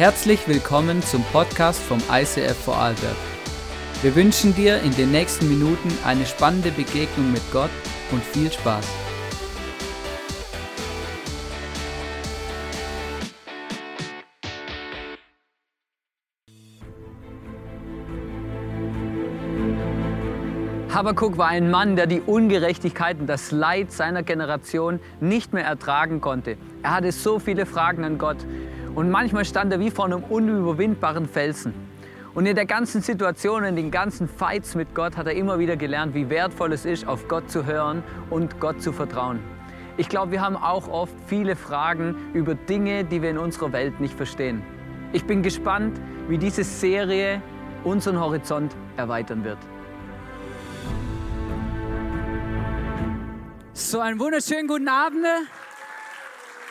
Herzlich willkommen zum Podcast vom ICF Vorarlberg. Wir wünschen dir in den nächsten Minuten eine spannende Begegnung mit Gott und viel Spaß. Habakuk war ein Mann, der die Ungerechtigkeit und das Leid seiner Generation nicht mehr ertragen konnte. Er hatte so viele Fragen an Gott und manchmal stand er wie vor einem unüberwindbaren Felsen. Und in der ganzen Situation, in den ganzen Fights mit Gott, hat er immer wieder gelernt, wie wertvoll es ist, auf Gott zu hören und Gott zu vertrauen. Ich glaube, wir haben auch oft viele Fragen über Dinge, die wir in unserer Welt nicht verstehen. Ich bin gespannt, wie diese Serie unseren Horizont erweitern wird. So, einen wunderschönen guten Abend.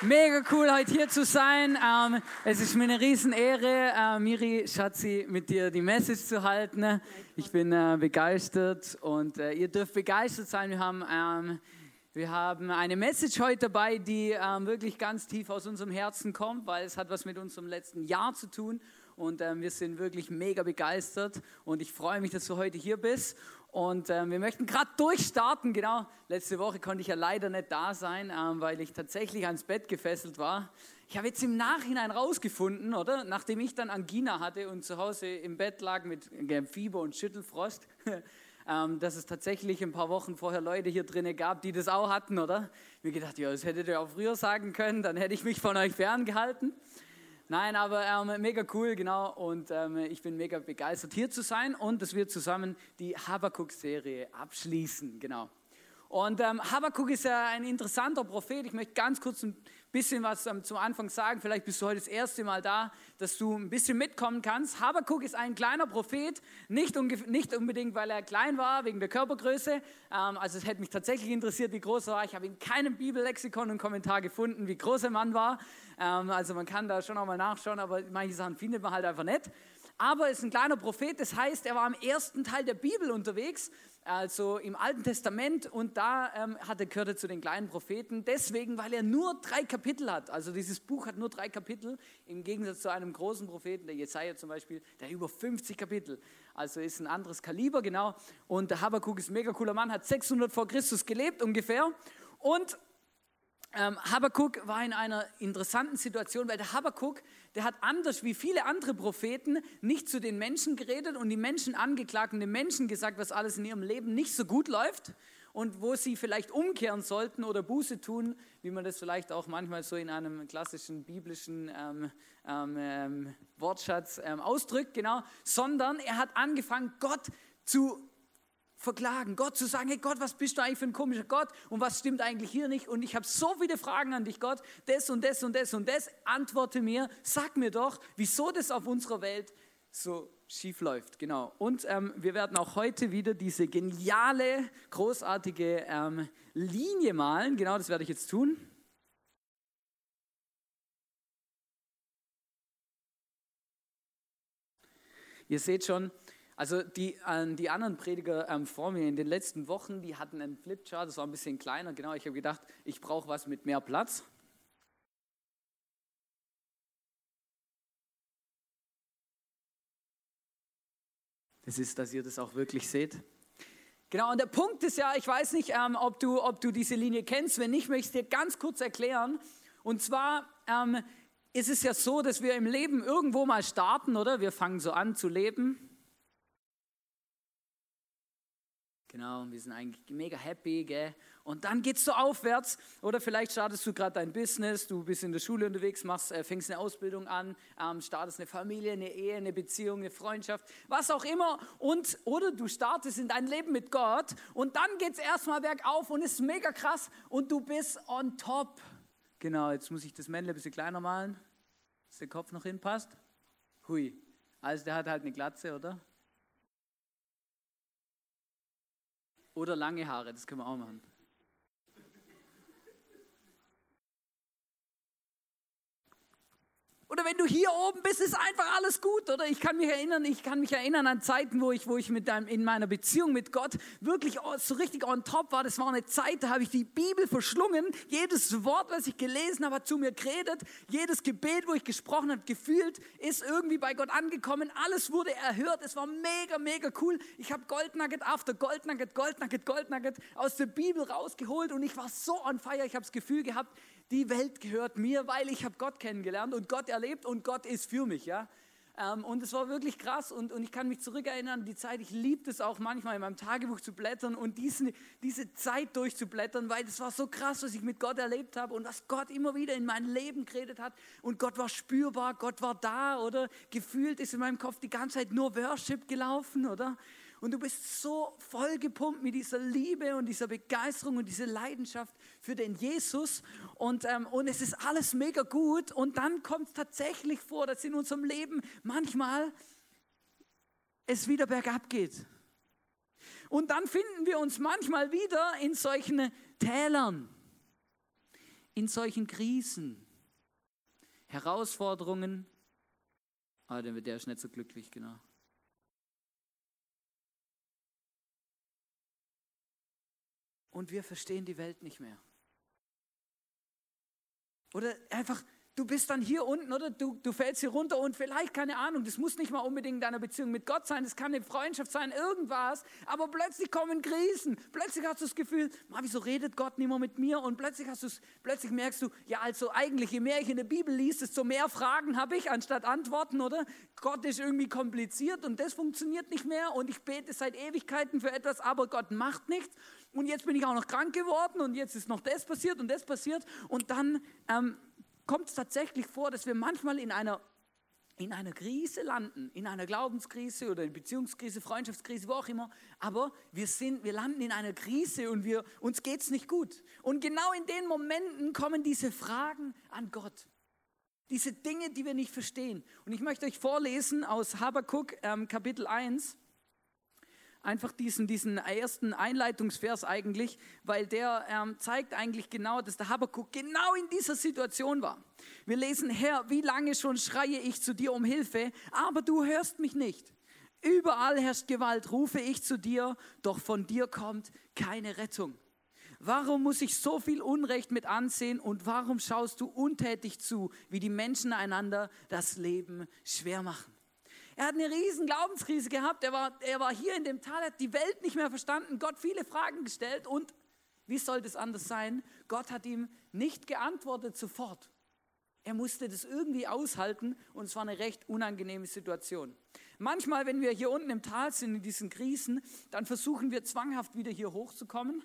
Mega cool, heute hier zu sein. Ähm, es ist mir eine Riesenehre, äh, Miri Schatzi, mit dir die Message zu halten. Ich bin äh, begeistert und äh, ihr dürft begeistert sein. Wir haben, ähm, wir haben eine Message heute dabei, die ähm, wirklich ganz tief aus unserem Herzen kommt, weil es hat was mit unserem letzten Jahr zu tun. Und ähm, wir sind wirklich mega begeistert und ich freue mich, dass du heute hier bist. Und ähm, wir möchten gerade durchstarten. Genau, letzte Woche konnte ich ja leider nicht da sein, ähm, weil ich tatsächlich ans Bett gefesselt war. Ich habe jetzt im Nachhinein rausgefunden, oder? Nachdem ich dann Angina hatte und zu Hause im Bett lag mit Fieber und Schüttelfrost, ähm, dass es tatsächlich ein paar Wochen vorher Leute hier drinnen gab, die das auch hatten, oder? Mir gedacht, ja, das hättet ihr auch früher sagen können, dann hätte ich mich von euch ferngehalten. Nein, aber ähm, mega cool, genau. Und ähm, ich bin mega begeistert, hier zu sein und dass wir zusammen die Habakkuk-Serie abschließen, genau. Und ähm, Habakkuk ist ja ein interessanter Prophet. Ich möchte ganz kurz ein bisschen was zum Anfang sagen. Vielleicht bist du heute das erste Mal da, dass du ein bisschen mitkommen kannst. Habakuk ist ein kleiner Prophet, nicht, nicht unbedingt, weil er klein war, wegen der Körpergröße. Ähm, also es hätte mich tatsächlich interessiert, wie groß er war. Ich habe in keinem Bibellexikon und Kommentar gefunden, wie groß der Mann war. Ähm, also man kann da schon auch mal nachschauen, aber manche Sachen findet man halt einfach nicht. Aber er ist ein kleiner Prophet, das heißt, er war im ersten Teil der Bibel unterwegs also im Alten Testament und da ähm, hat er gehört zu den kleinen Propheten, deswegen, weil er nur drei Kapitel hat. Also dieses Buch hat nur drei Kapitel, im Gegensatz zu einem großen Propheten, der Jesaja zum Beispiel, der über 50 Kapitel. Also ist ein anderes Kaliber, genau. Und der Habakkuk ist ein mega cooler Mann, hat 600 vor Christus gelebt ungefähr. Und ähm, Habakkuk war in einer interessanten Situation, weil der Habakkuk, der hat anders wie viele andere Propheten nicht zu den Menschen geredet und die Menschen angeklagt und den Menschen gesagt, was alles in ihrem Leben nicht so gut läuft und wo sie vielleicht umkehren sollten oder Buße tun, wie man das vielleicht auch manchmal so in einem klassischen biblischen ähm, ähm, ähm Wortschatz ähm, ausdrückt, genau, sondern er hat angefangen, Gott zu verklagen, Gott zu sagen, hey Gott, was bist du eigentlich für ein komischer Gott? Und was stimmt eigentlich hier nicht? Und ich habe so viele Fragen an dich, Gott, das und das und das und das, antworte mir, sag mir doch, wieso das auf unserer Welt so schief läuft, genau. Und ähm, wir werden auch heute wieder diese geniale, großartige ähm, Linie malen, genau das werde ich jetzt tun. Ihr seht schon, also die, äh, die anderen Prediger ähm, vor mir in den letzten Wochen, die hatten einen Flipchart, das war ein bisschen kleiner. Genau, ich habe gedacht, ich brauche was mit mehr Platz. Das ist, dass ihr das auch wirklich seht. Genau, und der Punkt ist ja, ich weiß nicht, ähm, ob, du, ob du diese Linie kennst. Wenn nicht, möchte ich dir ganz kurz erklären. Und zwar ähm, ist es ja so, dass wir im Leben irgendwo mal starten, oder? Wir fangen so an zu leben. Genau, wir sind eigentlich mega happy, gell? Und dann geht's so aufwärts. Oder vielleicht startest du gerade dein Business, du bist in der Schule unterwegs, machst, äh, fängst eine Ausbildung an, ähm, startest eine Familie, eine Ehe, eine Beziehung, eine Freundschaft, was auch immer. Und, oder du startest in dein Leben mit Gott und dann geht's erstmal bergauf und ist mega krass und du bist on top. Genau, jetzt muss ich das Männle ein bisschen kleiner malen, dass der Kopf noch hinpasst. Hui. Also der hat halt eine Glatze, oder? Oder lange Haare, das können wir auch machen. Oder wenn du hier oben bist, ist einfach alles gut, oder? Ich kann mich erinnern, ich kann mich erinnern an Zeiten, wo ich, wo ich mit einem, in meiner Beziehung mit Gott wirklich so richtig on top war. Das war eine Zeit, da habe ich die Bibel verschlungen. Jedes Wort, was ich gelesen habe, hat zu mir geredet. Jedes Gebet, wo ich gesprochen habe, gefühlt, ist irgendwie bei Gott angekommen. Alles wurde erhört. Es war mega, mega cool. Ich habe Goldnugget after Goldnugget, Goldnugget, Goldnugget aus der Bibel rausgeholt und ich war so on fire. Ich habe das Gefühl gehabt, die Welt gehört mir, weil ich habe Gott kennengelernt und Gott erlebt und Gott ist für mich, ja. Ähm, und es war wirklich krass und, und ich kann mich zurückerinnern, die Zeit, ich liebte es auch manchmal in meinem Tagebuch zu blättern und diesen, diese Zeit durchzublättern, weil es war so krass, was ich mit Gott erlebt habe und was Gott immer wieder in mein Leben geredet hat und Gott war spürbar, Gott war da oder gefühlt ist in meinem Kopf die ganze Zeit nur Worship gelaufen, oder? Und du bist so voll gepumpt mit dieser Liebe und dieser Begeisterung und dieser Leidenschaft für den Jesus. Und, ähm, und es ist alles mega gut. Und dann kommt es tatsächlich vor, dass in unserem Leben manchmal es wieder bergab geht. Und dann finden wir uns manchmal wieder in solchen Tälern, in solchen Krisen, Herausforderungen. Ah, der ist nicht so glücklich, genau. Und wir verstehen die Welt nicht mehr. Oder einfach, du bist dann hier unten oder? Du, du fällst hier runter und vielleicht, keine Ahnung, das muss nicht mal unbedingt in deiner Beziehung mit Gott sein, das kann eine Freundschaft sein, irgendwas, aber plötzlich kommen Krisen, plötzlich hast du das Gefühl, wieso redet Gott nicht mehr mit mir? Und plötzlich, hast plötzlich merkst du, ja also eigentlich, je mehr ich in der Bibel liest, desto mehr Fragen habe ich anstatt Antworten, oder? Gott ist irgendwie kompliziert und das funktioniert nicht mehr und ich bete seit Ewigkeiten für etwas, aber Gott macht nichts und jetzt bin ich auch noch krank geworden und jetzt ist noch das passiert und das passiert und dann ähm, kommt es tatsächlich vor, dass wir manchmal in einer in einer Krise landen, in einer Glaubenskrise oder in Beziehungskrise, Freundschaftskrise, wo auch immer, aber wir, sind, wir landen in einer Krise und wir, uns geht es nicht gut. Und genau in den Momenten kommen diese Fragen an Gott. Diese Dinge, die wir nicht verstehen. Und ich möchte euch vorlesen aus Habakkuk ähm, Kapitel 1 einfach diesen, diesen ersten Einleitungsvers eigentlich, weil der ähm, zeigt eigentlich genau, dass der Habakkuk genau in dieser Situation war. Wir lesen, Herr, wie lange schon schreie ich zu dir um Hilfe, aber du hörst mich nicht. Überall herrscht Gewalt, rufe ich zu dir, doch von dir kommt keine Rettung. Warum muss ich so viel Unrecht mit ansehen und warum schaust du untätig zu, wie die Menschen einander das Leben schwer machen? Er hat eine riesen Glaubenskrise gehabt. Er war, er war hier in dem Tal, hat die Welt nicht mehr verstanden, Gott viele Fragen gestellt und wie soll das anders sein? Gott hat ihm nicht geantwortet sofort. Er musste das irgendwie aushalten und es war eine recht unangenehme Situation. Manchmal, wenn wir hier unten im Tal sind, in diesen Krisen, dann versuchen wir zwanghaft wieder hier hochzukommen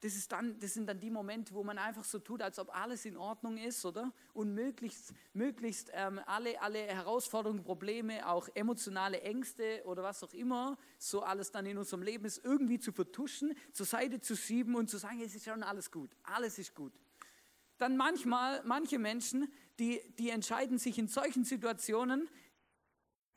das, ist dann, das sind dann die Momente, wo man einfach so tut, als ob alles in Ordnung ist, oder? Und möglichst, möglichst ähm, alle, alle Herausforderungen, Probleme, auch emotionale Ängste oder was auch immer, so alles dann in unserem Leben ist, irgendwie zu vertuschen, zur Seite zu schieben und zu sagen, es ist schon alles gut, alles ist gut. Dann manchmal, manche Menschen, die, die entscheiden sich in solchen Situationen,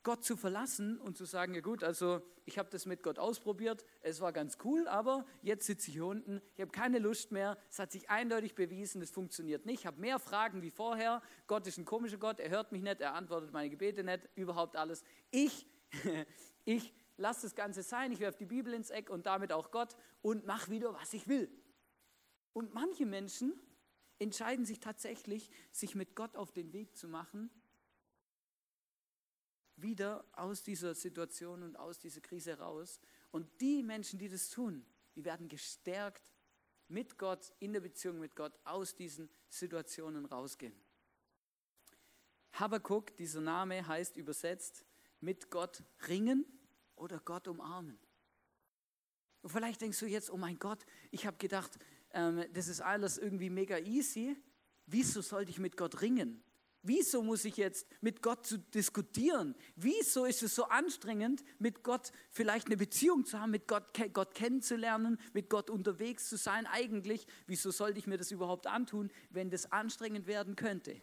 Gott zu verlassen und zu sagen, ja gut, also ich habe das mit Gott ausprobiert, es war ganz cool, aber jetzt sitze ich hier unten, ich habe keine Lust mehr, es hat sich eindeutig bewiesen, es funktioniert nicht, ich habe mehr Fragen wie vorher, Gott ist ein komischer Gott, er hört mich nicht, er antwortet meine Gebete nicht, überhaupt alles. Ich, ich lasse das Ganze sein, ich werfe die Bibel ins Eck und damit auch Gott und mache wieder, was ich will. Und manche Menschen entscheiden sich tatsächlich, sich mit Gott auf den Weg zu machen wieder aus dieser Situation und aus dieser Krise raus. Und die Menschen, die das tun, die werden gestärkt mit Gott, in der Beziehung mit Gott, aus diesen Situationen rausgehen. Habakkuk, dieser Name heißt übersetzt, mit Gott ringen oder Gott umarmen. Und vielleicht denkst du jetzt, oh mein Gott, ich habe gedacht, ähm, das ist alles irgendwie mega easy. Wieso sollte ich mit Gott ringen? Wieso muss ich jetzt mit Gott zu diskutieren? Wieso ist es so anstrengend, mit Gott vielleicht eine Beziehung zu haben, mit Gott, Gott kennenzulernen, mit Gott unterwegs zu sein? Eigentlich, wieso sollte ich mir das überhaupt antun, wenn das anstrengend werden könnte?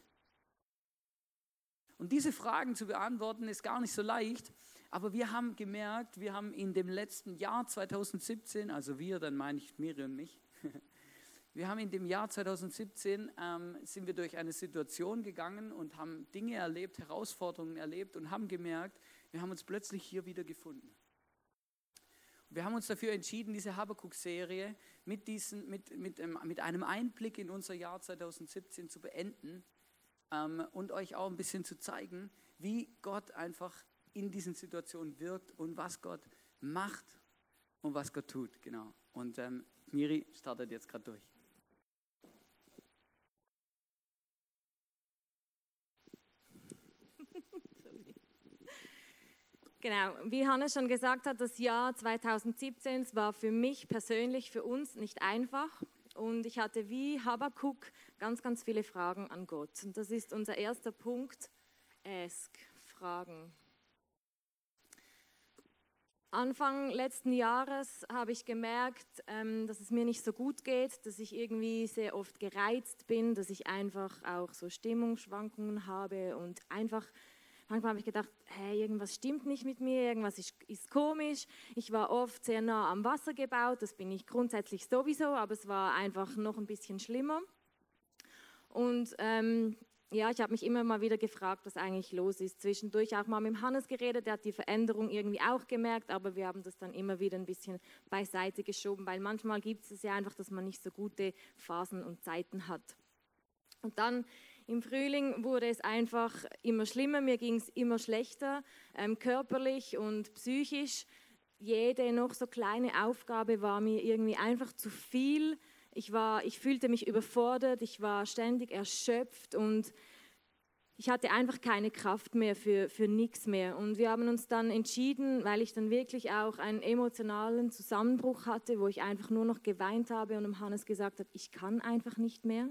Und diese Fragen zu beantworten ist gar nicht so leicht, aber wir haben gemerkt, wir haben in dem letzten Jahr 2017, also wir, dann meine ich Miri und mich, Wir haben in dem Jahr 2017 ähm, sind wir durch eine Situation gegangen und haben Dinge erlebt, Herausforderungen erlebt und haben gemerkt, wir haben uns plötzlich hier wieder gefunden. Wir haben uns dafür entschieden, diese Habakuk-Serie mit, mit, mit, ähm, mit einem Einblick in unser Jahr 2017 zu beenden ähm, und euch auch ein bisschen zu zeigen, wie Gott einfach in diesen Situationen wirkt und was Gott macht und was Gott tut. Genau. Und ähm, Miri startet jetzt gerade durch. Genau, wie Hannes schon gesagt hat, das Jahr 2017 war für mich persönlich, für uns nicht einfach. Und ich hatte wie Habakuk ganz, ganz viele Fragen an Gott. Und das ist unser erster Punkt, Ask, Fragen. Anfang letzten Jahres habe ich gemerkt, ähm, dass es mir nicht so gut geht, dass ich irgendwie sehr oft gereizt bin, dass ich einfach auch so Stimmungsschwankungen habe und einfach Manchmal habe ich gedacht, hey, irgendwas stimmt nicht mit mir, irgendwas ist, ist, komisch. Ich war oft sehr nah am Wasser gebaut, das bin ich grundsätzlich sowieso, aber es war einfach noch ein bisschen schlimmer. Und ähm, ja, ich habe mich immer mal wieder gefragt, was eigentlich los ist. Zwischendurch auch mal mit dem Hannes geredet, der hat die Veränderung irgendwie auch gemerkt, aber wir haben das dann immer wieder ein bisschen beiseite geschoben, weil manchmal gibt es ja einfach, dass man nicht so gute Phasen und Zeiten hat. Und dann im Frühling wurde es einfach immer schlimmer, mir ging es immer schlechter, ähm, körperlich und psychisch. Jede noch so kleine Aufgabe war mir irgendwie einfach zu viel. Ich, war, ich fühlte mich überfordert, ich war ständig erschöpft und ich hatte einfach keine Kraft mehr für, für nichts mehr. Und wir haben uns dann entschieden, weil ich dann wirklich auch einen emotionalen Zusammenbruch hatte, wo ich einfach nur noch geweint habe und dem Hannes gesagt habe, ich kann einfach nicht mehr.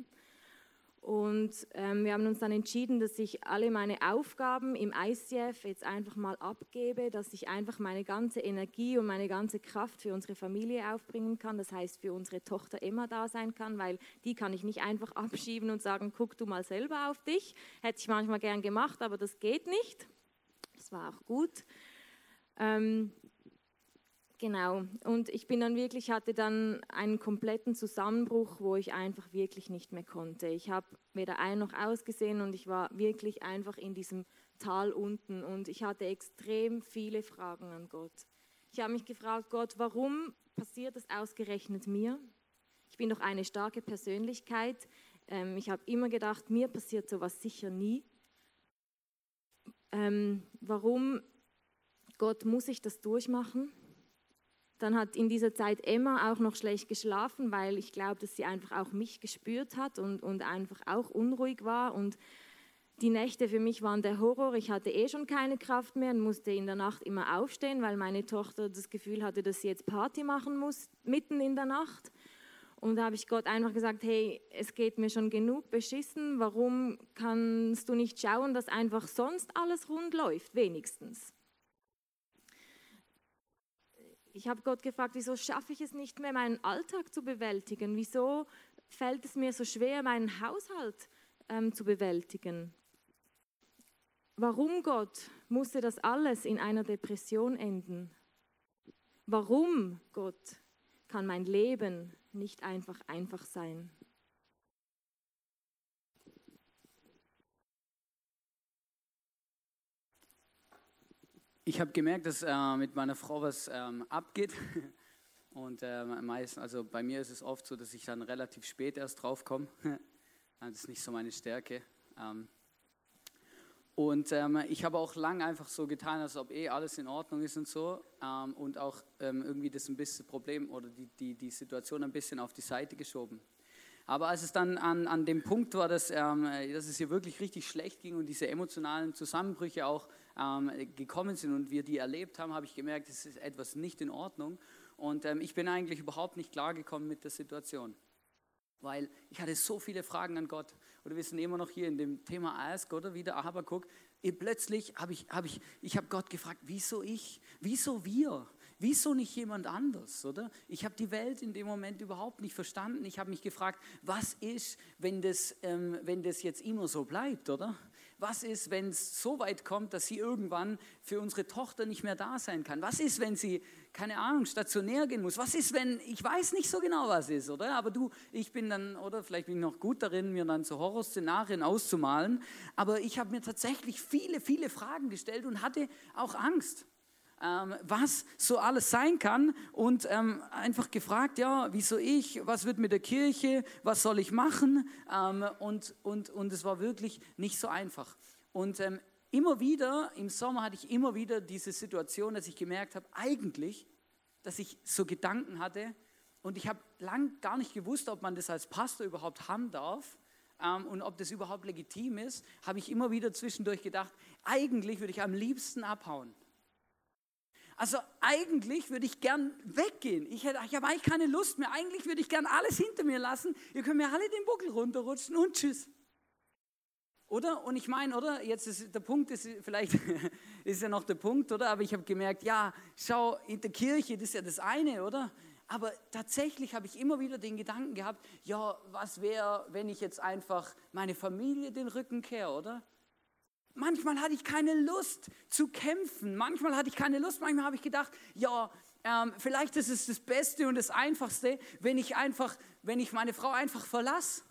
Und ähm, wir haben uns dann entschieden, dass ich alle meine Aufgaben im ICF jetzt einfach mal abgebe, dass ich einfach meine ganze Energie und meine ganze Kraft für unsere Familie aufbringen kann. Das heißt, für unsere Tochter Emma da sein kann, weil die kann ich nicht einfach abschieben und sagen, guck du mal selber auf dich. Hätte ich manchmal gern gemacht, aber das geht nicht. Das war auch gut. Ähm, Genau. Und ich bin dann wirklich, hatte dann einen kompletten Zusammenbruch, wo ich einfach wirklich nicht mehr konnte. Ich habe weder ein noch ausgesehen und ich war wirklich einfach in diesem Tal unten und ich hatte extrem viele Fragen an Gott. Ich habe mich gefragt, Gott, warum passiert das ausgerechnet mir? Ich bin doch eine starke Persönlichkeit. Ähm, ich habe immer gedacht, mir passiert sowas sicher nie. Ähm, warum, Gott, muss ich das durchmachen? Dann hat in dieser Zeit Emma auch noch schlecht geschlafen, weil ich glaube, dass sie einfach auch mich gespürt hat und, und einfach auch unruhig war. Und die Nächte für mich waren der Horror. Ich hatte eh schon keine Kraft mehr und musste in der Nacht immer aufstehen, weil meine Tochter das Gefühl hatte, dass sie jetzt Party machen muss, mitten in der Nacht. Und da habe ich Gott einfach gesagt, hey, es geht mir schon genug beschissen, warum kannst du nicht schauen, dass einfach sonst alles rund läuft, wenigstens? Ich habe Gott gefragt, wieso schaffe ich es nicht mehr, meinen Alltag zu bewältigen? Wieso fällt es mir so schwer, meinen Haushalt ähm, zu bewältigen? Warum, Gott, musste das alles in einer Depression enden? Warum, Gott, kann mein Leben nicht einfach einfach sein? Ich habe gemerkt, dass äh, mit meiner Frau was ähm, abgeht. Und äh, meistens, also bei mir ist es oft so, dass ich dann relativ spät erst draufkomme. das ist nicht so meine Stärke. Ähm, und ähm, ich habe auch lang einfach so getan, als ob eh alles in Ordnung ist und so. Ähm, und auch ähm, irgendwie das ein bisschen Problem oder die, die, die Situation ein bisschen auf die Seite geschoben. Aber als es dann an, an dem Punkt war, dass, ähm, dass es ihr wirklich richtig schlecht ging und diese emotionalen Zusammenbrüche auch ähm, gekommen sind und wir die erlebt haben, habe ich gemerkt, es ist etwas nicht in Ordnung. Und ähm, ich bin eigentlich überhaupt nicht klargekommen mit der Situation. Weil ich hatte so viele Fragen an Gott. Oder wir sind immer noch hier in dem Thema Ask, oder? Wieder Habakuk. Plötzlich habe ich, hab ich, ich habe Gott gefragt, wieso ich? Wieso wir? Wieso nicht jemand anders, oder? Ich habe die Welt in dem Moment überhaupt nicht verstanden. Ich habe mich gefragt, was ist, wenn das, ähm, wenn das jetzt immer so bleibt, oder? Was ist, wenn es so weit kommt, dass sie irgendwann für unsere Tochter nicht mehr da sein kann? Was ist, wenn sie, keine Ahnung, stationär gehen muss? Was ist, wenn, ich weiß nicht so genau, was ist, oder? Aber du, ich bin dann, oder vielleicht bin ich noch gut darin, mir dann so Horrorszenarien auszumalen. Aber ich habe mir tatsächlich viele, viele Fragen gestellt und hatte auch Angst ähm, was so alles sein kann und ähm, einfach gefragt, ja, wieso ich, was wird mit der Kirche, was soll ich machen ähm, und, und, und es war wirklich nicht so einfach. Und ähm, immer wieder, im Sommer hatte ich immer wieder diese Situation, dass ich gemerkt habe, eigentlich, dass ich so Gedanken hatte und ich habe lang gar nicht gewusst, ob man das als Pastor überhaupt haben darf ähm, und ob das überhaupt legitim ist, habe ich immer wieder zwischendurch gedacht, eigentlich würde ich am liebsten abhauen. Also eigentlich würde ich gern weggehen. Ich, ich habe eigentlich keine Lust mehr. Eigentlich würde ich gern alles hinter mir lassen. Ihr könnt mir alle den Buckel runterrutschen und tschüss. Oder? Und ich meine, oder? Jetzt ist der Punkt, ist, vielleicht ist ja noch der Punkt, oder? Aber ich habe gemerkt, ja, schau, in der Kirche, das ist ja das eine, oder? Aber tatsächlich habe ich immer wieder den Gedanken gehabt, ja, was wäre, wenn ich jetzt einfach meine Familie den Rücken kehre, oder? Manchmal hatte ich keine Lust zu kämpfen. Manchmal hatte ich keine Lust. Manchmal habe ich gedacht, ja, ähm, vielleicht ist es das Beste und das Einfachste, wenn ich einfach, wenn ich meine Frau einfach verlasse.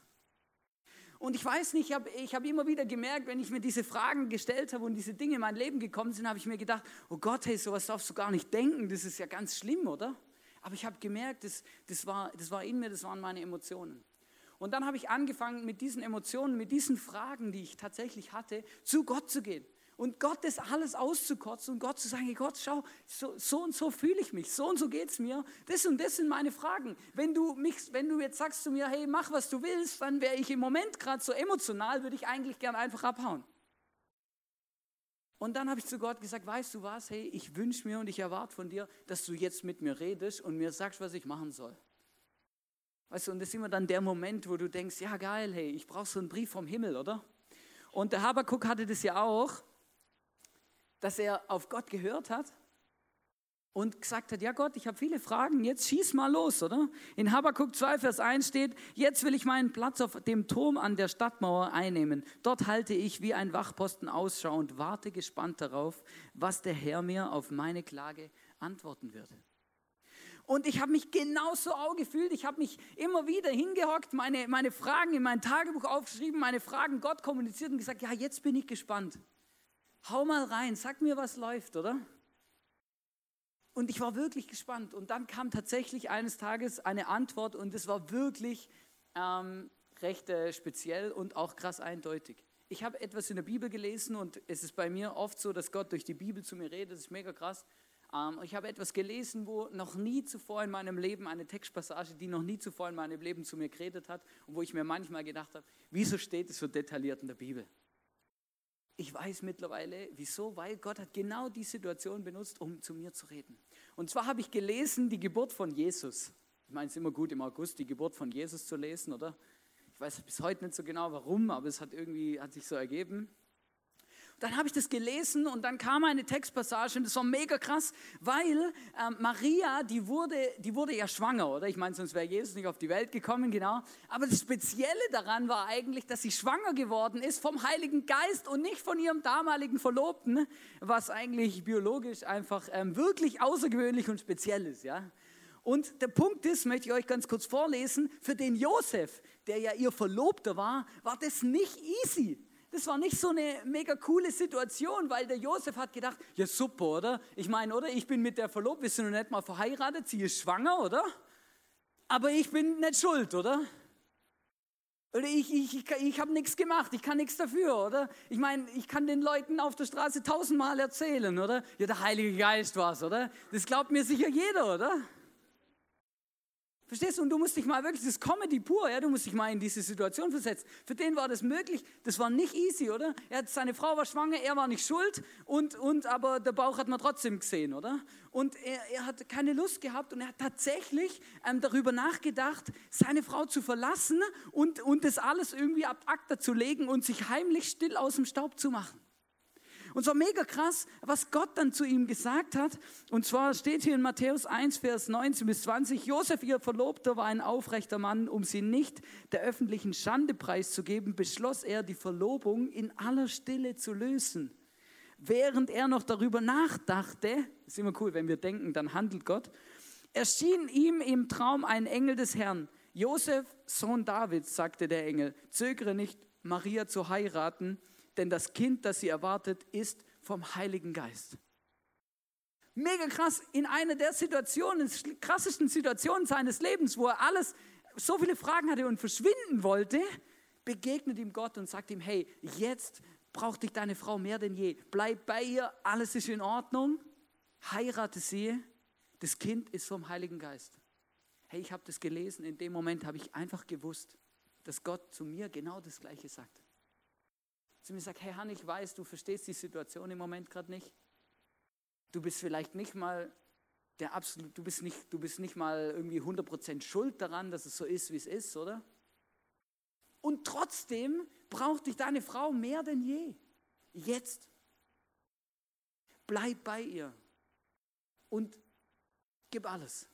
Und ich weiß nicht, ich habe hab immer wieder gemerkt, wenn ich mir diese Fragen gestellt habe und diese Dinge in mein Leben gekommen sind, habe ich mir gedacht, oh Gott, hey, sowas darfst du gar nicht denken, das ist ja ganz schlimm, oder? Aber ich habe gemerkt, das, das, war, das war in mir, das waren meine Emotionen. Und dann habe ich angefangen, mit diesen Emotionen, mit diesen Fragen, die ich tatsächlich hatte, zu Gott zu gehen. Und Gott das alles auszukotzen und Gott zu sagen, hey Gott, schau, so, so und so fühle ich mich, so und so geht es mir. Das und das sind meine Fragen. Wenn du, mich, wenn du jetzt sagst zu mir, hey, mach was du willst, dann wäre ich im Moment gerade so emotional, würde ich eigentlich gern einfach abhauen. Und dann habe ich zu Gott gesagt, weißt du was, hey, ich wünsche mir und ich erwarte von dir, dass du jetzt mit mir redest und mir sagst, was ich machen soll. Weißt du, und das ist immer dann der Moment, wo du denkst, ja geil, hey, ich brauche so einen Brief vom Himmel, oder? Und der Habakuk hatte das ja auch, dass er auf Gott gehört hat und gesagt hat, ja Gott, ich habe viele Fragen, jetzt schieß mal los, oder? In Habakuk 2, Vers 1 steht, jetzt will ich meinen Platz auf dem Turm an der Stadtmauer einnehmen. Dort halte ich wie ein Wachposten Ausschau und warte gespannt darauf, was der Herr mir auf meine Klage antworten würde. Und ich habe mich genauso auch gefühlt. Ich habe mich immer wieder hingehockt, meine, meine Fragen in mein Tagebuch aufgeschrieben, meine Fragen Gott kommuniziert und gesagt, ja, jetzt bin ich gespannt. Hau mal rein, sag mir, was läuft, oder? Und ich war wirklich gespannt. Und dann kam tatsächlich eines Tages eine Antwort und es war wirklich ähm, recht äh, speziell und auch krass eindeutig. Ich habe etwas in der Bibel gelesen und es ist bei mir oft so, dass Gott durch die Bibel zu mir redet. Das ist mega krass. Ähm, ich habe etwas gelesen, wo noch nie zuvor in meinem Leben eine Textpassage, die noch nie zuvor in meinem Leben zu mir geredet hat und wo ich mir manchmal gedacht habe, wieso steht es so detailliert in der Bibel? Ich weiß mittlerweile, wieso, weil Gott hat genau die Situation benutzt, um zu mir zu reden. Und zwar habe ich gelesen die Geburt von Jesus. Ich meine, es ist immer gut im August die Geburt von Jesus zu lesen, oder? Ich weiß bis heute nicht so genau warum, aber es hat irgendwie hat sich so ergeben. Dann habe ich das gelesen und dann kam eine Textpassage und das war mega krass, weil ähm, Maria, die wurde, die wurde ja schwanger, oder? Ich meine, sonst wäre Jesus nicht auf die Welt gekommen, genau. Aber das Spezielle daran war eigentlich, dass sie schwanger geworden ist vom Heiligen Geist und nicht von ihrem damaligen Verlobten, was eigentlich biologisch einfach ähm, wirklich außergewöhnlich und speziell ist, ja. Und der Punkt ist, möchte ich euch ganz kurz vorlesen, für den Josef, der ja ihr Verlobter war, war das nicht easy. Das war nicht so eine mega coole Situation, weil der Josef hat gedacht, ja super, oder? Ich meine, oder? Ich bin mit der verlobt, wir sind noch nicht mal verheiratet, sie ist schwanger, oder? Aber ich bin nicht schuld, oder? Oder ich, ich, ich, ich habe nichts gemacht, ich kann nichts dafür, oder? Ich meine, ich kann den Leuten auf der Straße tausendmal erzählen, oder? Ja, der Heilige Geist war's, oder? Das glaubt mir sicher jeder, oder? Verstehst du? Und du musst dich mal wirklich, das ist Comedy pur, ja, du musst dich mal in diese Situation versetzen. Für den war das möglich, das war nicht easy, oder? Er seine Frau war schwanger, er war nicht schuld, und, und, aber der Bauch hat man trotzdem gesehen, oder? Und er, er hat keine Lust gehabt und er hat tatsächlich ähm, darüber nachgedacht, seine Frau zu verlassen und, und das alles irgendwie ab Akta zu legen und sich heimlich still aus dem Staub zu machen. Und zwar mega krass, was Gott dann zu ihm gesagt hat. Und zwar steht hier in Matthäus 1, Vers 19 bis 20, Josef, ihr Verlobter, war ein aufrechter Mann. Um sie nicht der öffentlichen Schande preiszugeben, beschloss er, die Verlobung in aller Stille zu lösen. Während er noch darüber nachdachte, ist immer cool, wenn wir denken, dann handelt Gott, erschien ihm im Traum ein Engel des Herrn. Josef, Sohn Davids, sagte der Engel, zögere nicht, Maria zu heiraten, denn das Kind, das sie erwartet, ist vom Heiligen Geist. Mega krass, in einer der Situationen, krassesten Situationen seines Lebens, wo er alles, so viele Fragen hatte und verschwinden wollte, begegnet ihm Gott und sagt ihm, hey, jetzt braucht dich deine Frau mehr denn je. Bleib bei ihr, alles ist in Ordnung, heirate sie, das Kind ist vom Heiligen Geist. Hey, ich habe das gelesen, in dem Moment habe ich einfach gewusst, dass Gott zu mir genau das Gleiche sagt. Zu mir sagt, hey Han, ich weiß, du verstehst die Situation im Moment gerade nicht. Du bist vielleicht nicht mal der absolut, du bist nicht, du bist nicht mal irgendwie 100% schuld daran, dass es so ist, wie es ist, oder? Und trotzdem braucht dich deine Frau mehr denn je. Jetzt. Bleib bei ihr und gib alles.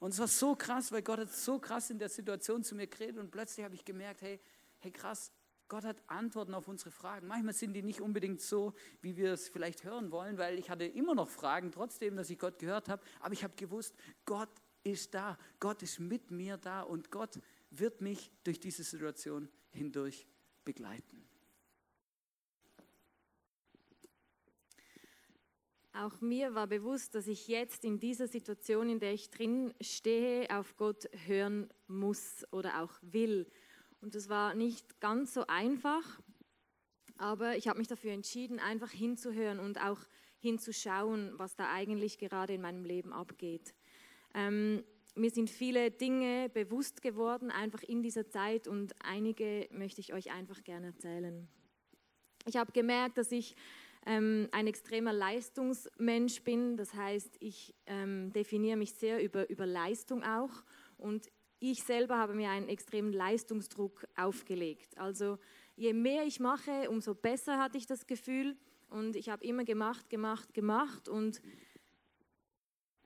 Und es war so krass, weil Gott hat so krass in der Situation zu mir geredet und plötzlich habe ich gemerkt, hey, hey krass, Gott hat Antworten auf unsere Fragen. Manchmal sind die nicht unbedingt so, wie wir es vielleicht hören wollen, weil ich hatte immer noch Fragen, trotzdem, dass ich Gott gehört habe. Aber ich habe gewusst, Gott ist da, Gott ist mit mir da und Gott wird mich durch diese Situation hindurch begleiten. Auch mir war bewusst, dass ich jetzt in dieser Situation, in der ich drin stehe, auf Gott hören muss oder auch will. Und das war nicht ganz so einfach, aber ich habe mich dafür entschieden, einfach hinzuhören und auch hinzuschauen, was da eigentlich gerade in meinem Leben abgeht. Ähm, mir sind viele Dinge bewusst geworden, einfach in dieser Zeit und einige möchte ich euch einfach gerne erzählen. Ich habe gemerkt, dass ich ähm, ein extremer Leistungsmensch bin. Das heißt, ich ähm, definiere mich sehr über, über Leistung auch. Und ich selber habe mir einen extremen Leistungsdruck aufgelegt. Also je mehr ich mache, umso besser hatte ich das Gefühl. Und ich habe immer gemacht, gemacht, gemacht und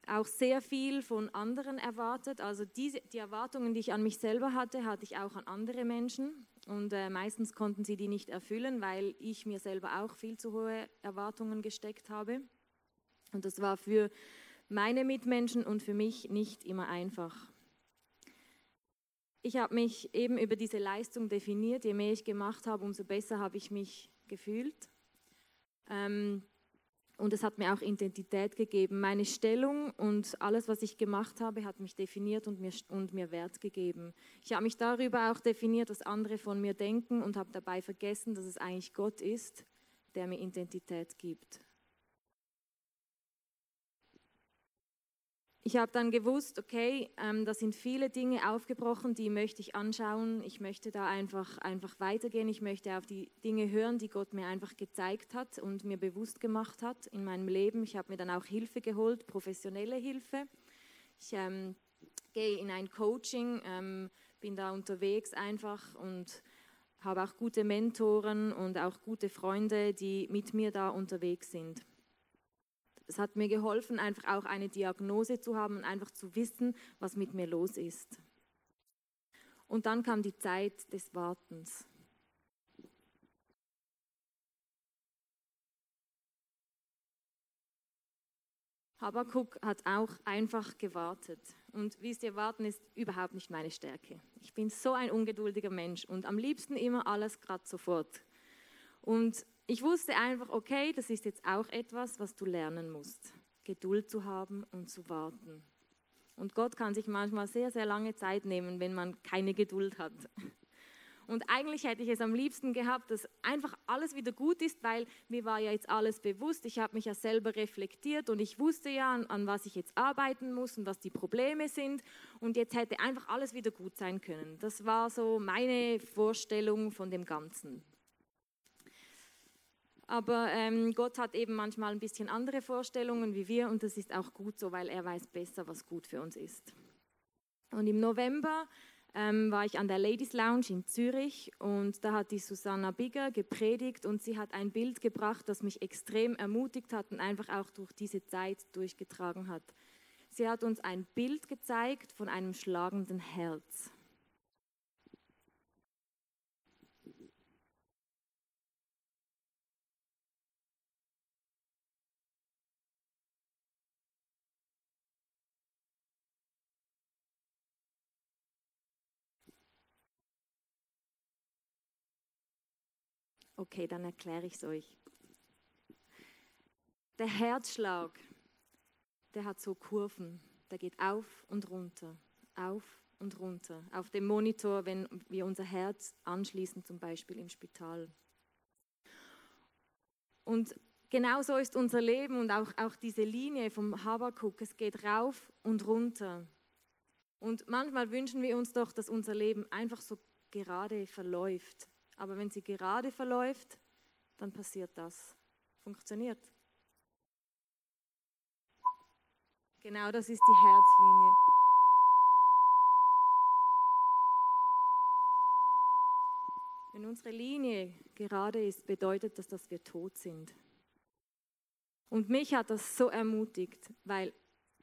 auch sehr viel von anderen erwartet. Also diese, die Erwartungen, die ich an mich selber hatte, hatte ich auch an andere Menschen. Und äh, meistens konnten sie die nicht erfüllen, weil ich mir selber auch viel zu hohe Erwartungen gesteckt habe. Und das war für meine Mitmenschen und für mich nicht immer einfach. Ich habe mich eben über diese Leistung definiert. Je mehr ich gemacht habe, umso besser habe ich mich gefühlt. Ähm, und es hat mir auch Identität gegeben. Meine Stellung und alles, was ich gemacht habe, hat mich definiert und mir, und mir Wert gegeben. Ich habe mich darüber auch definiert, was andere von mir denken und habe dabei vergessen, dass es eigentlich Gott ist, der mir Identität gibt. Ich habe dann gewusst, okay, ähm, da sind viele Dinge aufgebrochen, die möchte ich anschauen. Ich möchte da einfach, einfach weitergehen. Ich möchte auf die Dinge hören, die Gott mir einfach gezeigt hat und mir bewusst gemacht hat in meinem Leben. Ich habe mir dann auch Hilfe geholt, professionelle Hilfe. Ich ähm, gehe in ein Coaching, ähm, bin da unterwegs einfach und habe auch gute Mentoren und auch gute Freunde, die mit mir da unterwegs sind. Es hat mir geholfen, einfach auch eine Diagnose zu haben und einfach zu wissen, was mit mir los ist. Und dann kam die Zeit des Wartens. Habakuk hat auch einfach gewartet. Und wisst ihr, warten ist überhaupt nicht meine Stärke. Ich bin so ein ungeduldiger Mensch und am liebsten immer alles gerade sofort. Und ich wusste einfach, okay, das ist jetzt auch etwas, was du lernen musst. Geduld zu haben und zu warten. Und Gott kann sich manchmal sehr, sehr lange Zeit nehmen, wenn man keine Geduld hat. Und eigentlich hätte ich es am liebsten gehabt, dass einfach alles wieder gut ist, weil mir war ja jetzt alles bewusst. Ich habe mich ja selber reflektiert und ich wusste ja, an, an, was ich jetzt arbeiten muss und was die Probleme sind. Und jetzt hätte einfach alles wieder gut sein können. Das war so meine Vorstellung von dem Ganzen. Aber ähm, Gott hat eben manchmal ein bisschen andere Vorstellungen wie wir und das ist auch gut so, weil er weiß besser, was gut für uns ist. Und im November ähm, war ich an der Ladies Lounge in Zürich und da hat die Susanna Bigger gepredigt und sie hat ein Bild gebracht, das mich extrem ermutigt hat und einfach auch durch diese Zeit durchgetragen hat. Sie hat uns ein Bild gezeigt von einem schlagenden Herz. Okay, dann erkläre ich es euch. Der Herzschlag, der hat so Kurven. Der geht auf und runter, auf und runter. Auf dem Monitor, wenn wir unser Herz anschließen, zum Beispiel im Spital. Und genau so ist unser Leben und auch, auch diese Linie vom Habakuk. Es geht rauf und runter. Und manchmal wünschen wir uns doch, dass unser Leben einfach so gerade verläuft. Aber wenn sie gerade verläuft, dann passiert das. Funktioniert. Genau das ist die Herzlinie. Wenn unsere Linie gerade ist, bedeutet das, dass wir tot sind. Und mich hat das so ermutigt, weil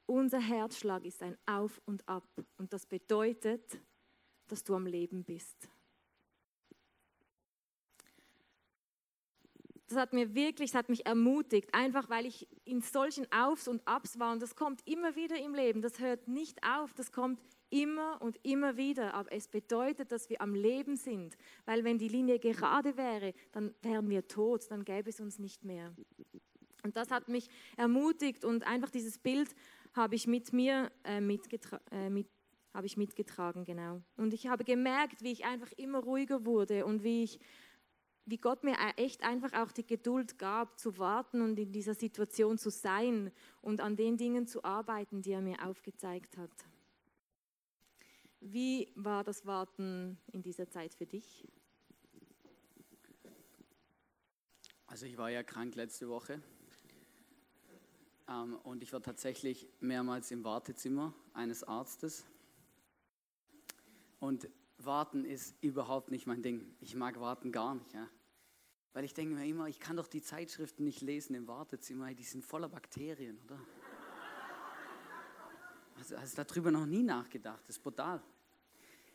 unser Herzschlag ist ein Auf und Ab. Und das bedeutet, dass du am Leben bist. Das hat mir wirklich, das hat mich ermutigt, einfach weil ich in solchen Aufs und Abs war und das kommt immer wieder im Leben, das hört nicht auf, das kommt immer und immer wieder, aber es bedeutet, dass wir am Leben sind, weil wenn die Linie gerade wäre, dann wären wir tot, dann gäbe es uns nicht mehr. Und das hat mich ermutigt und einfach dieses Bild habe ich mit mir äh, mitgetra äh, mit, habe ich mitgetragen, genau. Und ich habe gemerkt, wie ich einfach immer ruhiger wurde und wie ich wie Gott mir e- echt einfach auch die Geduld gab, zu warten und in dieser Situation zu sein und an den Dingen zu arbeiten, die er mir aufgezeigt hat. Wie war das Warten in dieser Zeit für dich? Also ich war ja krank letzte Woche ähm, und ich war tatsächlich mehrmals im Wartezimmer eines Arztes. Und Warten ist überhaupt nicht mein Ding. Ich mag Warten gar nicht. Ja? Weil ich denke mir immer, ich kann doch die Zeitschriften nicht lesen im Wartezimmer, die sind voller Bakterien, oder? Also hast du darüber noch nie nachgedacht, das ist brutal.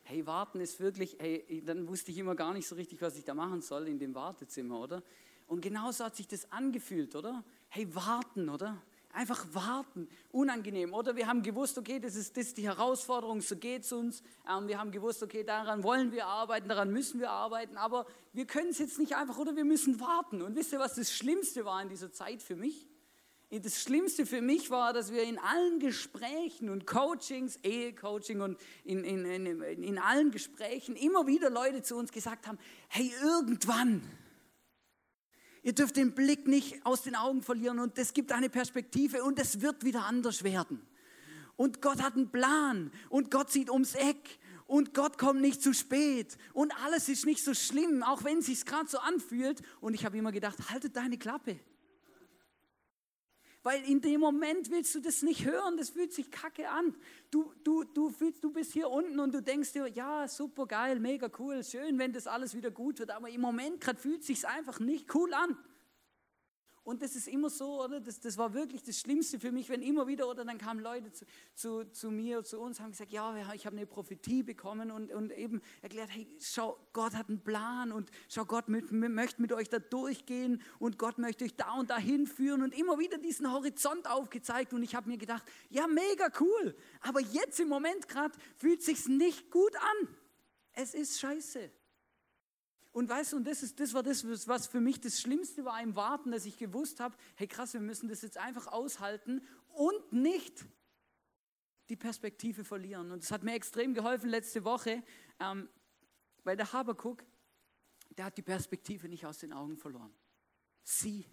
Hey, warten ist wirklich, hey, dann wusste ich immer gar nicht so richtig, was ich da machen soll in dem Wartezimmer, oder? Und genauso hat sich das angefühlt, oder? Hey, warten, oder? Einfach warten, unangenehm. Oder wir haben gewusst, okay, das ist, das ist die Herausforderung, so geht es uns. Ähm, wir haben gewusst, okay, daran wollen wir arbeiten, daran müssen wir arbeiten, aber wir können es jetzt nicht einfach, oder wir müssen warten. Und wisst ihr, was das Schlimmste war in dieser Zeit für mich? Das Schlimmste für mich war, dass wir in allen Gesprächen und Coachings, Ehecoaching und in, in, in, in allen Gesprächen immer wieder Leute zu uns gesagt haben, hey, irgendwann, Ihr dürft den Blick nicht aus den Augen verlieren und es gibt eine Perspektive und es wird wieder anders werden. Und Gott hat einen Plan und Gott sieht ums Eck und Gott kommt nicht zu spät und alles ist nicht so schlimm, auch wenn es sich gerade so anfühlt. Und ich habe immer gedacht, haltet deine Klappe. Weil in dem Moment willst du das nicht hören, das fühlt sich kacke an. Du, du, du, fühlst, du bist hier unten und du denkst dir, ja, super geil, mega cool, schön, wenn das alles wieder gut wird. Aber im Moment gerade fühlt es sich einfach nicht cool an. Und das ist immer so, oder? Das, das war wirklich das Schlimmste für mich, wenn immer wieder, oder dann kamen Leute zu, zu, zu mir, zu uns, haben gesagt, ja, ich habe eine Prophetie bekommen und, und eben erklärt, hey, schau, Gott hat einen Plan und schau, Gott mit, möchte mit euch da durchgehen und Gott möchte euch da und dahin führen und immer wieder diesen Horizont aufgezeigt und ich habe mir gedacht, ja, mega cool, aber jetzt im Moment gerade fühlt sich's nicht gut an. Es ist scheiße. Und weißt du, und das, ist, das war das, was für mich das Schlimmste war im Warten, dass ich gewusst habe, hey krass, wir müssen das jetzt einfach aushalten und nicht die Perspektive verlieren. Und das hat mir extrem geholfen letzte Woche, ähm, weil der Habakuk, der hat die Perspektive nicht aus den Augen verloren. Sie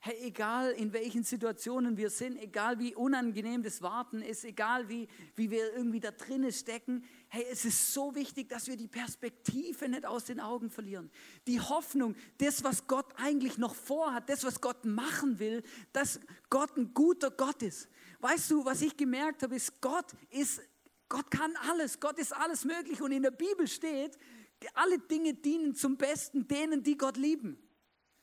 hey, egal in welchen Situationen wir sind, egal wie unangenehm das Warten ist, egal wie, wie wir irgendwie da drinnen stecken, hey, es ist so wichtig, dass wir die Perspektive nicht aus den Augen verlieren. Die Hoffnung, das, was Gott eigentlich noch vorhat, das, was Gott machen will, dass Gott ein guter Gott ist. Weißt du, was ich gemerkt habe, ist, Gott ist Gott kann alles, Gott ist alles möglich. Und in der Bibel steht, alle Dinge dienen zum Besten denen, die Gott lieben.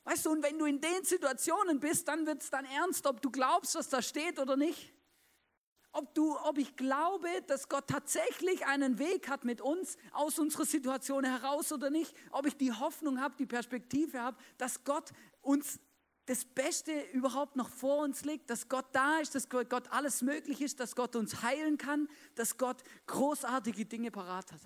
Weißt du, und wenn du in den Situationen bist, dann wird es dann ernst, ob du glaubst, was da steht oder nicht. Ob, du, ob ich glaube, dass Gott tatsächlich einen Weg hat mit uns aus unserer Situation heraus oder nicht. Ob ich die Hoffnung habe, die Perspektive habe, dass Gott uns das Beste überhaupt noch vor uns liegt, dass Gott da ist, dass Gott alles möglich ist, dass Gott uns heilen kann, dass Gott großartige Dinge parat hat.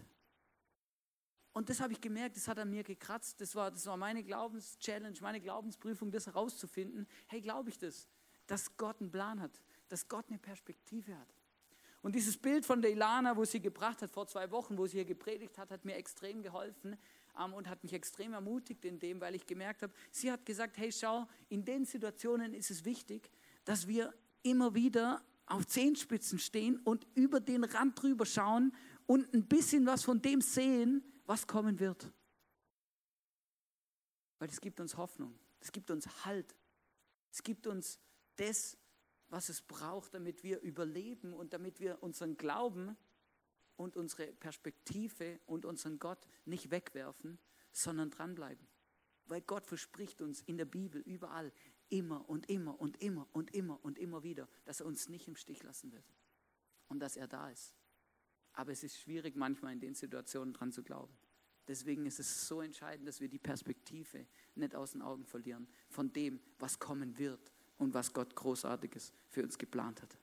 Und das habe ich gemerkt, das hat an mir gekratzt. Das war, das war meine Glaubenschallenge, meine Glaubensprüfung, das herauszufinden. Hey, glaube ich das, dass Gott einen Plan hat, dass Gott eine Perspektive hat. Und dieses Bild von der Ilana, wo sie gebracht hat vor zwei Wochen, wo sie hier gepredigt hat, hat mir extrem geholfen, ähm, und hat mich extrem ermutigt in dem, weil ich gemerkt habe, sie hat gesagt, hey schau, in den Situationen ist es wichtig, dass wir immer wieder auf Zehenspitzen stehen und über den Rand drüber schauen und ein bisschen was von dem sehen, was kommen wird. Weil es gibt uns Hoffnung, es gibt uns Halt, es gibt uns das, was es braucht, damit wir überleben und damit wir unseren Glauben und unsere Perspektive und unseren Gott nicht wegwerfen, sondern dranbleiben. Weil Gott verspricht uns in der Bibel überall immer und immer und immer und immer und immer wieder, dass er uns nicht im Stich lassen wird und dass er da ist. Aber es ist schwierig manchmal in den Situationen dran zu glauben. Deswegen ist es so entscheidend, dass wir die Perspektive nicht aus den Augen verlieren von dem, was kommen wird und was Gott Großartiges für uns geplant hat.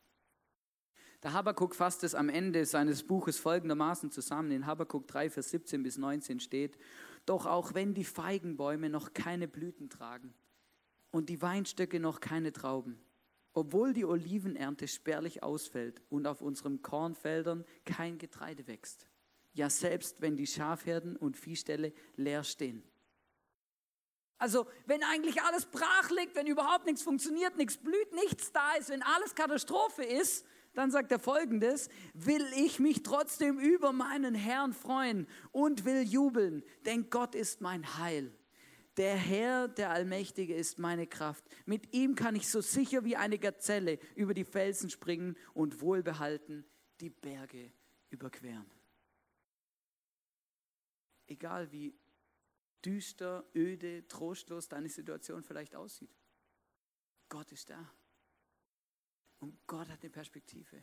Der Habakkuk fasst es am Ende seines Buches folgendermaßen zusammen. In Habakkuk 3, Vers 17 bis 19 steht, doch auch wenn die Feigenbäume noch keine Blüten tragen und die Weinstöcke noch keine Trauben, obwohl die Olivenernte spärlich ausfällt und auf unseren Kornfeldern kein Getreide wächst, ja selbst wenn die Schafherden und Viehställe leer stehen. Also wenn eigentlich alles brach liegt, wenn überhaupt nichts funktioniert, nichts blüht, nichts da ist, wenn alles Katastrophe ist, dann sagt er folgendes, will ich mich trotzdem über meinen Herrn freuen und will jubeln, denn Gott ist mein Heil. Der Herr, der Allmächtige, ist meine Kraft. Mit ihm kann ich so sicher wie eine Gazelle über die Felsen springen und wohlbehalten die Berge überqueren. Egal wie düster, öde, trostlos deine Situation vielleicht aussieht. Gott ist da. Und Gott hat eine Perspektive.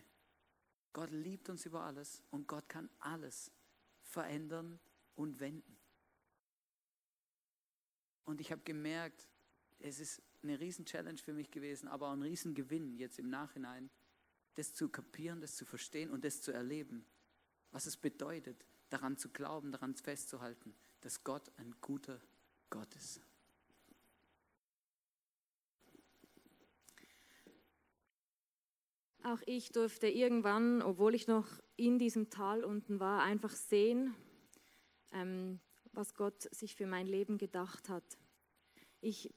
Gott liebt uns über alles und Gott kann alles verändern und wenden. Und ich habe gemerkt, es ist eine Riesen-Challenge für mich gewesen, aber auch ein Riesengewinn jetzt im Nachhinein, das zu kapieren, das zu verstehen und das zu erleben, was es bedeutet, daran zu glauben, daran festzuhalten, dass Gott ein guter Gott ist. Auch ich durfte irgendwann, obwohl ich noch in diesem Tal unten war, einfach sehen, ähm, was Gott sich für mein Leben gedacht hat. Ich,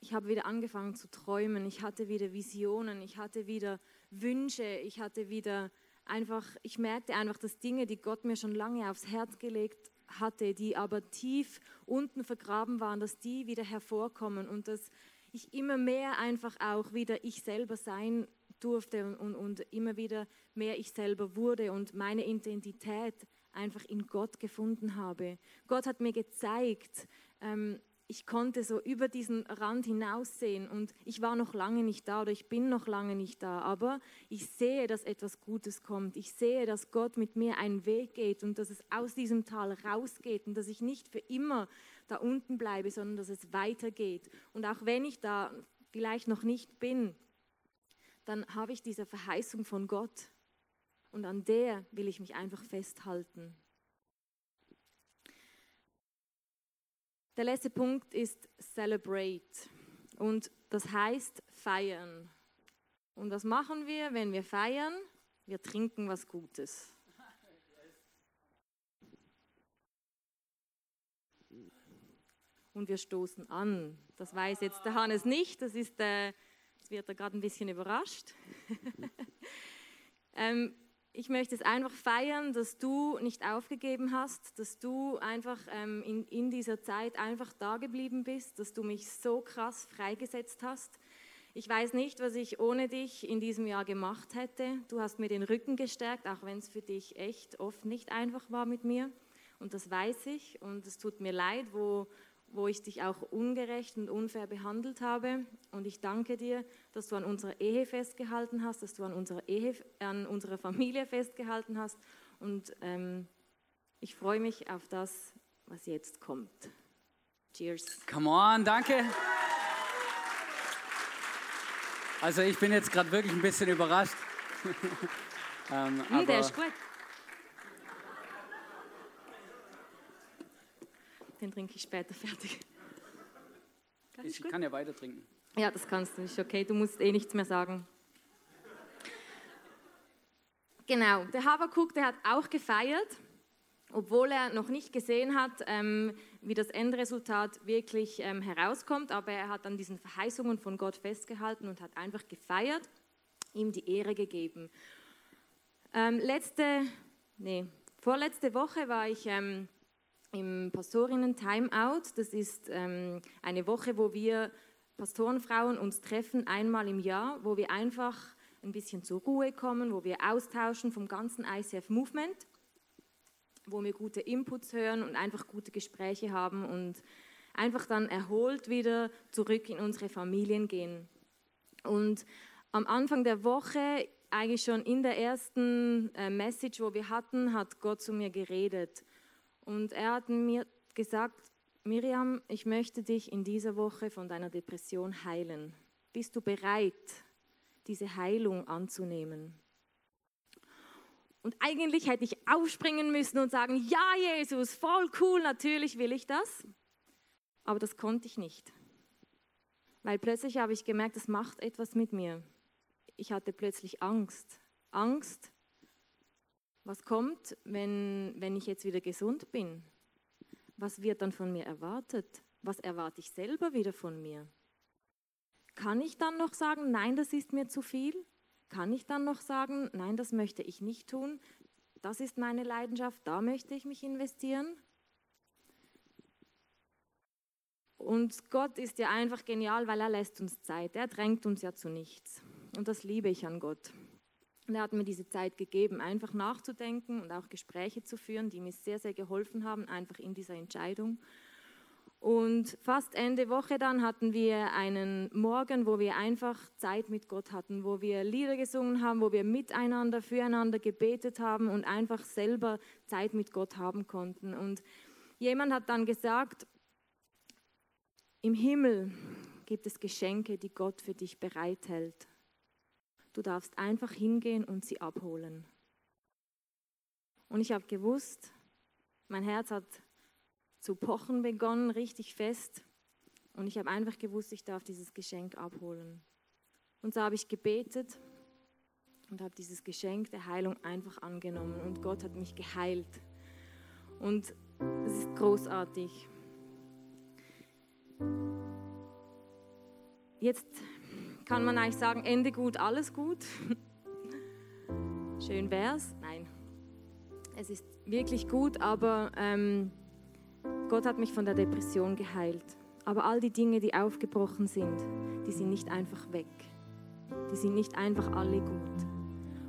ich habe wieder angefangen zu träumen, ich hatte wieder Visionen, ich hatte wieder Wünsche, ich hatte wieder einfach, ich merkte einfach, dass Dinge, die Gott mir schon lange aufs Herz gelegt hatte, die aber tief unten vergraben waren, dass die wieder hervorkommen und dass ich immer mehr einfach auch wieder ich selber sein durfte und, und immer wieder mehr ich selber wurde und meine Identität einfach in Gott gefunden habe. Gott hat mir gezeigt, ähm, ich konnte so über diesen Rand hinaussehen und ich war noch lange nicht da oder ich bin noch lange nicht da, aber ich sehe, dass etwas Gutes kommt. Ich sehe, dass Gott mit mir einen Weg geht und dass es aus diesem Tal rausgeht und dass ich nicht für immer da unten bleibe, sondern dass es weitergeht. Und auch wenn ich da vielleicht noch nicht bin, dann habe ich diese Verheißung von Gott und an der will ich mich einfach festhalten. Der letzte Punkt ist Celebrate und das heißt feiern. Und was machen wir, wenn wir feiern? Wir trinken was Gutes. Und wir stoßen an. Das weiß jetzt der Hannes nicht, das ist, äh, das wird er gerade ein bisschen überrascht. ähm, ich möchte es einfach feiern, dass du nicht aufgegeben hast, dass du einfach ähm, in, in dieser Zeit einfach da geblieben bist, dass du mich so krass freigesetzt hast. Ich weiß nicht, was ich ohne dich in diesem Jahr gemacht hätte. Du hast mir den Rücken gestärkt, auch wenn es für dich echt oft nicht einfach war mit mir. Und das weiß ich und es tut mir leid, wo, wo ich dich auch ungerecht und unfair behandelt habe. Und ich danke dir, dass du an unserer Ehe festgehalten hast, dass du an unserer, Ehe, an unserer Familie festgehalten hast. Und ähm, ich freue mich auf das, was jetzt kommt. Cheers. Come on, danke. Also ich bin jetzt gerade wirklich ein bisschen überrascht. ähm, nee, der ist gut. Den trinke ich später fertig. Kann ich, ich kann ja weiter trinken. Ja, das kannst du nicht. Okay, du musst eh nichts mehr sagen. Genau, der Havakuk, der hat auch gefeiert, obwohl er noch nicht gesehen hat, ähm, wie das Endresultat wirklich ähm, herauskommt. Aber er hat an diesen Verheißungen von Gott festgehalten und hat einfach gefeiert, ihm die Ehre gegeben. Ähm, letzte, nee, vorletzte Woche war ich ähm, im Pastorinnen Timeout. Das ist ähm, eine Woche, wo wir Pastorenfrauen uns treffen, einmal im Jahr, wo wir einfach ein bisschen zur Ruhe kommen, wo wir austauschen vom ganzen ICF Movement, wo wir gute Inputs hören und einfach gute Gespräche haben und einfach dann erholt wieder zurück in unsere Familien gehen. Und am Anfang der Woche, eigentlich schon in der ersten äh, Message, wo wir hatten, hat Gott zu mir geredet. Und er hat mir gesagt, Miriam, ich möchte dich in dieser Woche von deiner Depression heilen. Bist du bereit, diese Heilung anzunehmen? Und eigentlich hätte ich aufspringen müssen und sagen, ja Jesus, voll cool, natürlich will ich das. Aber das konnte ich nicht. Weil plötzlich habe ich gemerkt, das macht etwas mit mir. Ich hatte plötzlich Angst. Angst, was kommt, wenn, wenn ich jetzt wieder gesund bin? Was wird dann von mir erwartet? Was erwarte ich selber wieder von mir? Kann ich dann noch sagen, nein, das ist mir zu viel? Kann ich dann noch sagen, nein, das möchte ich nicht tun? Das ist meine Leidenschaft, da möchte ich mich investieren? Und Gott ist ja einfach genial, weil er lässt uns Zeit. Er drängt uns ja zu nichts. Und das liebe ich an Gott. Und er hat mir diese Zeit gegeben, einfach nachzudenken und auch Gespräche zu führen, die mir sehr, sehr geholfen haben, einfach in dieser Entscheidung. Und fast Ende Woche dann hatten wir einen Morgen, wo wir einfach Zeit mit Gott hatten, wo wir Lieder gesungen haben, wo wir miteinander, füreinander gebetet haben und einfach selber Zeit mit Gott haben konnten. Und jemand hat dann gesagt, im Himmel gibt es Geschenke, die Gott für dich bereithält. Du darfst einfach hingehen und sie abholen. Und ich habe gewusst, mein Herz hat zu pochen begonnen, richtig fest. Und ich habe einfach gewusst, ich darf dieses Geschenk abholen. Und so habe ich gebetet und habe dieses Geschenk der Heilung einfach angenommen. Und Gott hat mich geheilt. Und es ist großartig. Jetzt kann man eigentlich sagen, Ende gut, alles gut. Schön wär's. Nein, es ist wirklich gut, aber ähm, Gott hat mich von der Depression geheilt. Aber all die Dinge, die aufgebrochen sind, die sind nicht einfach weg. Die sind nicht einfach alle gut.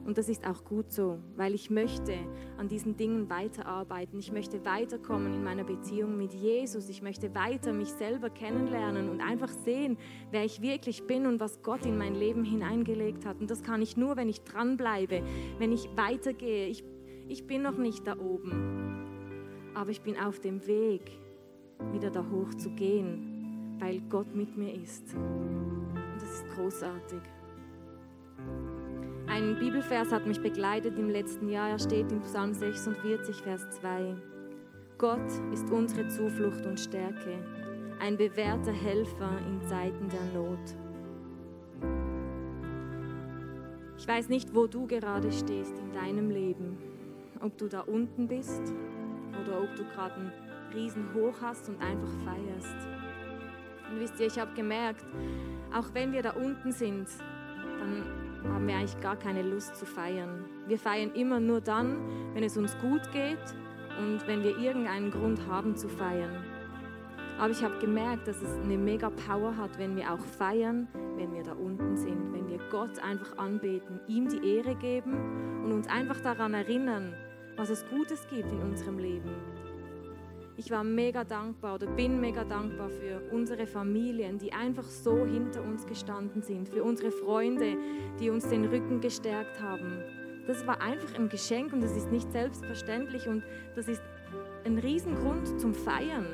Und das ist auch gut so, weil ich möchte an diesen Dingen weiterarbeiten. Ich möchte weiterkommen in meiner Beziehung mit Jesus. Ich möchte weiter mich selber kennenlernen und einfach sehen, wer ich wirklich bin und was Gott in mein Leben hineingelegt hat. Und das kann ich nur, wenn ich dranbleibe, wenn ich weitergehe. Ich, ich bin noch nicht da oben, aber ich bin auf dem Weg, wieder da hoch zu gehen, weil Gott mit mir ist. Und das ist großartig. Ein Bibelvers hat mich begleitet im letzten Jahr. Er steht im Psalm 46, Vers 2. Gott ist unsere Zuflucht und Stärke, ein bewährter Helfer in Zeiten der Not. Ich weiß nicht, wo du gerade stehst in deinem Leben, ob du da unten bist oder ob du gerade einen Riesen hoch hast und einfach feierst. Und wisst ihr, ich habe gemerkt, auch wenn wir da unten sind, dann haben wir eigentlich gar keine Lust zu feiern. Wir feiern immer nur dann, wenn es uns gut geht und wenn wir irgendeinen Grund haben zu feiern. Aber ich habe gemerkt, dass es eine mega Power hat, wenn wir auch feiern, wenn wir da unten sind, wenn wir Gott einfach anbeten, ihm die Ehre geben und uns einfach daran erinnern, was es Gutes gibt in unserem Leben. Ich war mega dankbar oder bin mega dankbar für unsere Familien, die einfach so hinter uns gestanden sind, für unsere Freunde, die uns den Rücken gestärkt haben. Das war einfach ein Geschenk und das ist nicht selbstverständlich und das ist ein Riesengrund zum Feiern.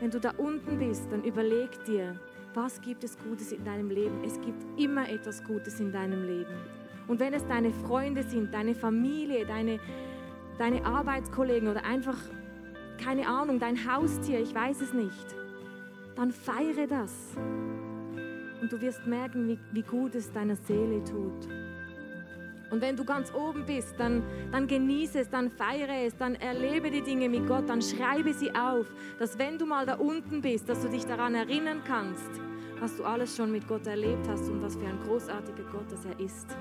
Wenn du da unten bist, dann überleg dir, was gibt es Gutes in deinem Leben? Es gibt immer etwas Gutes in deinem Leben. Und wenn es deine Freunde sind, deine Familie, deine, deine Arbeitskollegen oder einfach, keine Ahnung, dein Haustier, ich weiß es nicht, dann feiere das. Und du wirst merken, wie, wie gut es deiner Seele tut. Und wenn du ganz oben bist, dann, dann genieße es, dann feiere es, dann erlebe die Dinge mit Gott, dann schreibe sie auf, dass wenn du mal da unten bist, dass du dich daran erinnern kannst, was du alles schon mit Gott erlebt hast und was für ein großartiger Gott das er ist.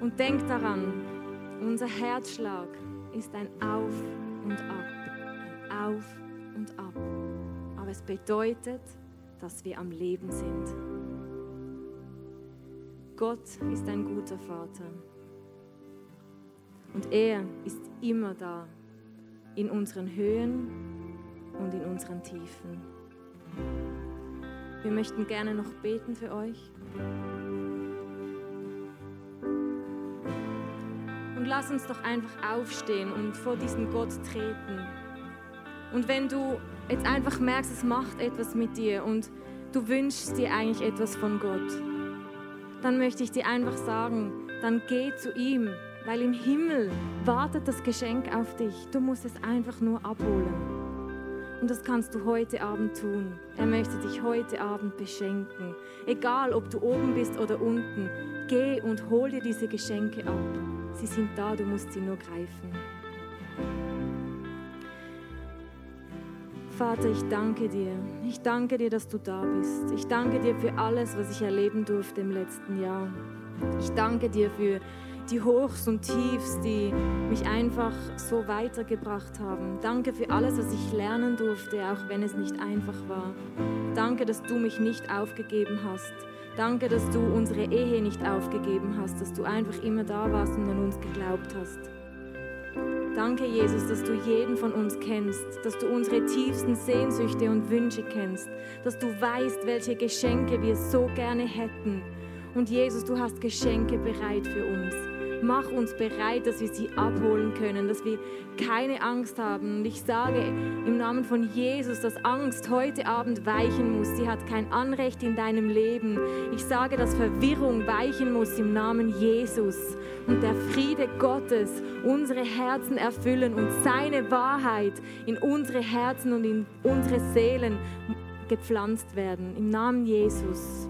Und denk daran, unser Herzschlag ist ein Auf und Ab, ein Auf und Ab. Aber es bedeutet, dass wir am Leben sind. Gott ist ein guter Vater. Und er ist immer da, in unseren Höhen und in unseren Tiefen. Wir möchten gerne noch beten für euch. Und lass uns doch einfach aufstehen und vor diesen Gott treten. Und wenn du jetzt einfach merkst, es macht etwas mit dir und du wünschst dir eigentlich etwas von Gott, dann möchte ich dir einfach sagen, dann geh zu ihm, weil im Himmel wartet das Geschenk auf dich. Du musst es einfach nur abholen. Und das kannst du heute Abend tun. Er möchte dich heute Abend beschenken. Egal, ob du oben bist oder unten, geh und hol dir diese Geschenke ab. Sie sind da, du musst sie nur greifen. Vater, ich danke dir. Ich danke dir, dass du da bist. Ich danke dir für alles, was ich erleben durfte im letzten Jahr. Ich danke dir für die Hochs und Tiefs, die mich einfach so weitergebracht haben. Danke für alles, was ich lernen durfte, auch wenn es nicht einfach war. Danke, dass du mich nicht aufgegeben hast. Danke, dass du unsere Ehe nicht aufgegeben hast, dass du einfach immer da warst und an uns geglaubt hast. Danke, Jesus, dass du jeden von uns kennst, dass du unsere tiefsten Sehnsüchte und Wünsche kennst, dass du weißt, welche Geschenke wir so gerne hätten. Und Jesus, du hast Geschenke bereit für uns. Mach uns bereit, dass wir sie abholen können, dass wir keine Angst haben. Und ich sage im Namen von Jesus, dass Angst heute Abend weichen muss. Sie hat kein Anrecht in deinem Leben. Ich sage, dass Verwirrung weichen muss im Namen Jesus. Und der Friede Gottes unsere Herzen erfüllen und seine Wahrheit in unsere Herzen und in unsere Seelen gepflanzt werden. Im Namen Jesus.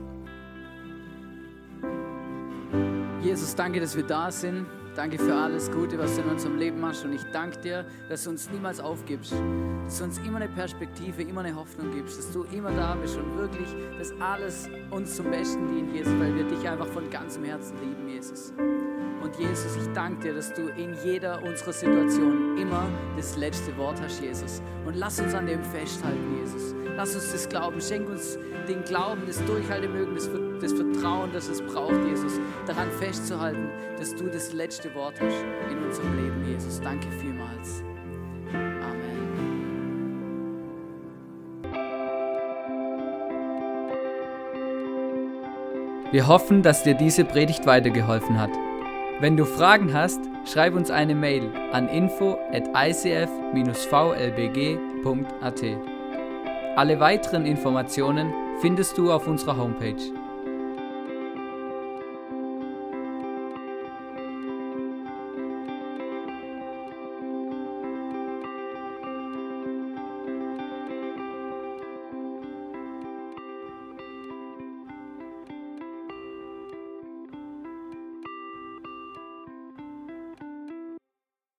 Jesus, danke, dass wir da sind. Danke für alles Gute, was du in unserem Leben machst. Und ich danke dir, dass du uns niemals aufgibst. Dass du uns immer eine Perspektive, immer eine Hoffnung gibst. Dass du immer da bist und wirklich, dass alles uns zum Besten dient, Jesus, weil wir dich einfach von ganzem Herzen lieben, Jesus. Und Jesus, ich danke dir, dass du in jeder unserer Situationen immer das letzte Wort hast, Jesus. Und lass uns an dem festhalten, Jesus. Lass uns das glauben. Schenk uns den Glauben, das Durchhaltemögen, das, das Vertrauen, das es braucht, Jesus. Daran festzuhalten, dass du das letzte Wort hast in unserem Leben, Jesus. Danke vielmals. Amen. Wir hoffen, dass dir diese Predigt weitergeholfen hat. Wenn du Fragen hast, schreib uns eine Mail an info at icf-vlbg.at. Alle weiteren Informationen findest du auf unserer Homepage.